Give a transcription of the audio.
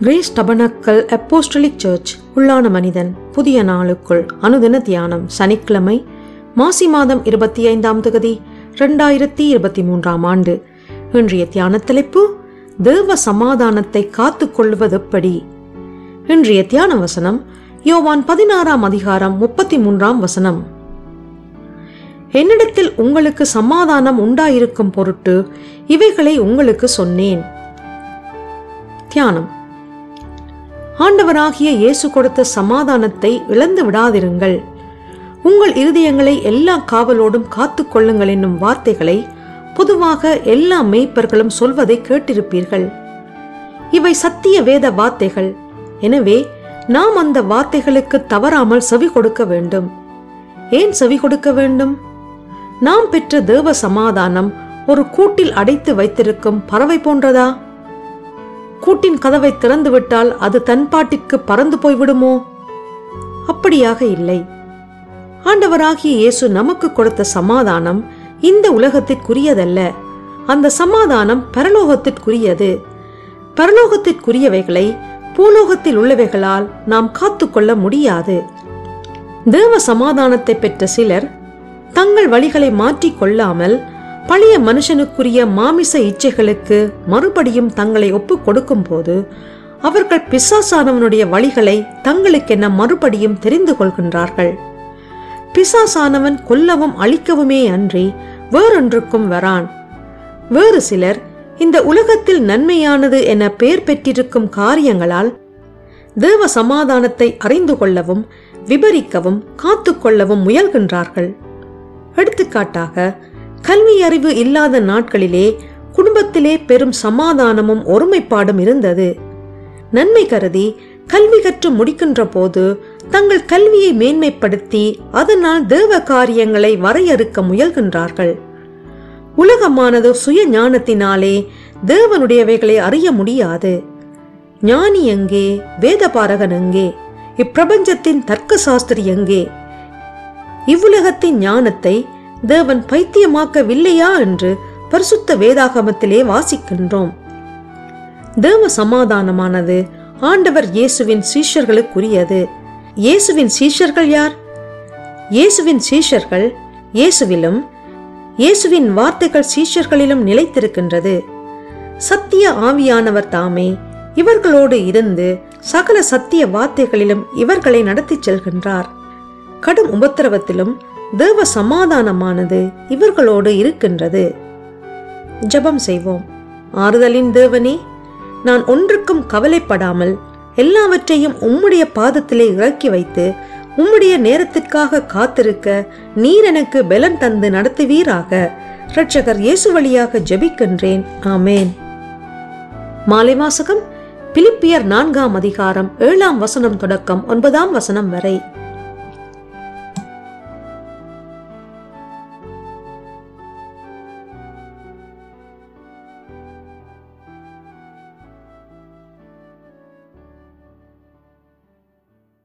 Grace tabernacle apostolic search உள்ளான மனிதன் புதிய நாளுக்குள் அனுதின தியானம் சனிக்கிழமை மாசி மாதம் இருபத்தி ஐந்தாம் தகுதி ரெண்டாயிரத்தி இருபத்தி மூன்றாம் ஆண்டு. இன்றைய தியான தலைப்பு தேவ சமாதானத்தை காத்து கொள்வது எப்படி? இன்றைய தியான வசனம் யோவான் பதினாறாம் அதிகாரம் முப்பத்தி மூன்றாம் வசனம். என்னிடத்தில் உங்களுக்கு சமாதானம் உண்டாயிருக்கும் பொருட்டு இவைகளை உங்களுக்கு சொன்னேன். தியானம். ஆண்டவராகிய இயேசு கொடுத்த சமாதானத்தை இழந்து விடாதிருங்கள். உங்கள் இருதயங்களை எல்லா காவலோடும் காத்து கொள்ளுங்கள் என்னும் வார்த்தைகளை பொதுவாக எல்லா மெய்ப்பர்களும் சொல்வதை கேட்டிருப்பீர்கள். இவை சத்திய வேத வார்த்தைகள். எனவே நாம் அந்த வார்த்தைகளுக்கு தவறாமல் செவி கொடுக்க வேண்டும். ஏன் செவி கொடுக்க வேண்டும்? நாம் பெற்ற தேவ சமாதானம் ஒரு கூட்டில் அடைத்து வைத்திருக்கும் பறவை போன்றதா? கூட்டின் கதவை திறந்துவிட்டால் அது தன் பாட்டிற்கு பறந்து போய்விடுமோ? அப்படியாக இல்லை. ஆண்டவராகிய இயேசு நமக்கு கொடுத்த சமாதானம் இந்த உலகத்திற்குரியதல்ல. அந்த சமாதானம் பரலோகத்திற்குரியது. பரலோகத்திற்குரியவைகளை பூலோகத்தில் உள்ளவைகளால் நாம் காத்துக்கொள்ள முடியாது. தேவ சமாதானத்தை பெற்ற சிலர் தங்கள் வழிகளை மாற்றிக் கொள்ளாமல் பழைய மனுஷனுக்குரிய மாமிச இச்சைகளுக்கு மறுபடியும் தங்களை ஒப்பு கொடுக்கும் போது அவர்கள் பிசாசானவனுடைய வழிகளை தங்களுக்கென மறுபடியும் தெரிந்து கொள்கின்றார்கள். பிசாசானவன் கொல்லவும் அழிக்கவுமே அன்றி வேறொன்றுக்கும் வரான். வேறு சிலர் இந்த உலகத்தில் நன்மையானது என பெயர் பெற்றிருக்கும் காரியங்களால் தேவ சமாதானத்தை அறிந்து கொள்ளவும் விபரிக்கவும் காத்துக்கொள்ளவும் முயல்கின்றார்கள். எடுத்துக்காட்டாக கல்வி அறிவு இல்லாத நாட்களிலே குடும்பத்திலே பெரும் சமாதானமும் ஒருமைப்பாடும் இருந்தது. நன்மை கருதி கல்வி கற்று முடிக்கின்ற போது தங்கள் கல்வியை மேன்மைப்படுத்தி அதனால் தேவ காரியங்களை வரையறுக்க முயல்கின்றார்கள். உலகமானது சுய ஞானத்தினாலே தேவனுடையவைகளை அறிய முடியாது. ஞானி எங்கே? வேதபாரகன் எங்கே? இப்பிரபஞ்சத்தின் தர்க்க சாஸ்திரி எங்கே? இவ்வுலகத்தின் ஞானத்தை தேவன் பைத்தியமாக்கவில்லையா என்று பரிசுத்த வேதாகமத்திலே வாசிக்கின்றோம். தேவ சமாதானமானது ஆண்டவர் இயேசுவின் சீஷர்களுக்குரியது. இயேசுவின் சீஷர்கள் யார்? இயேசுவின் சீஷர்கள் இயேசுவிலும் இயேசுவின் வார்த்தைகள் சீஷர்களிலும் நிலைத்திருக்கின்றது. சத்திய ஆவியானவர் தாமே இவர்களோடு இருந்து சகல சத்திய வார்த்தைகளிலும் இவர்களை நடத்திச் செல்கின்றார். கடும் உபத்திரவத்திலும் தேவ சமாதானமானது இவர்களோடு இருக்கின்றது. ஜெபம் செய்வோம். ஆறுதலின் தேவனே நான் ஒன்றுக்கும் கவலைப்படாமல் எல்லாவற்றையும் உம்முடைய பாதத்திலே இறக்கி வைத்து உம்முடைய நேரத்திற்காக காத்திருக்க நீர் எனக்கு பலன் தந்து நடத்துவீராக. இரட்சகர் இயேசு வழியாக ஜெபிக்கின்றேன். ஆமேன். மாலை வாசகம் பிலிப்பியர் நான்காம் அதிகாரம் ஏழாம் வசனம் தொடக்கம் ஒன்பதாம் வசனம் வரை.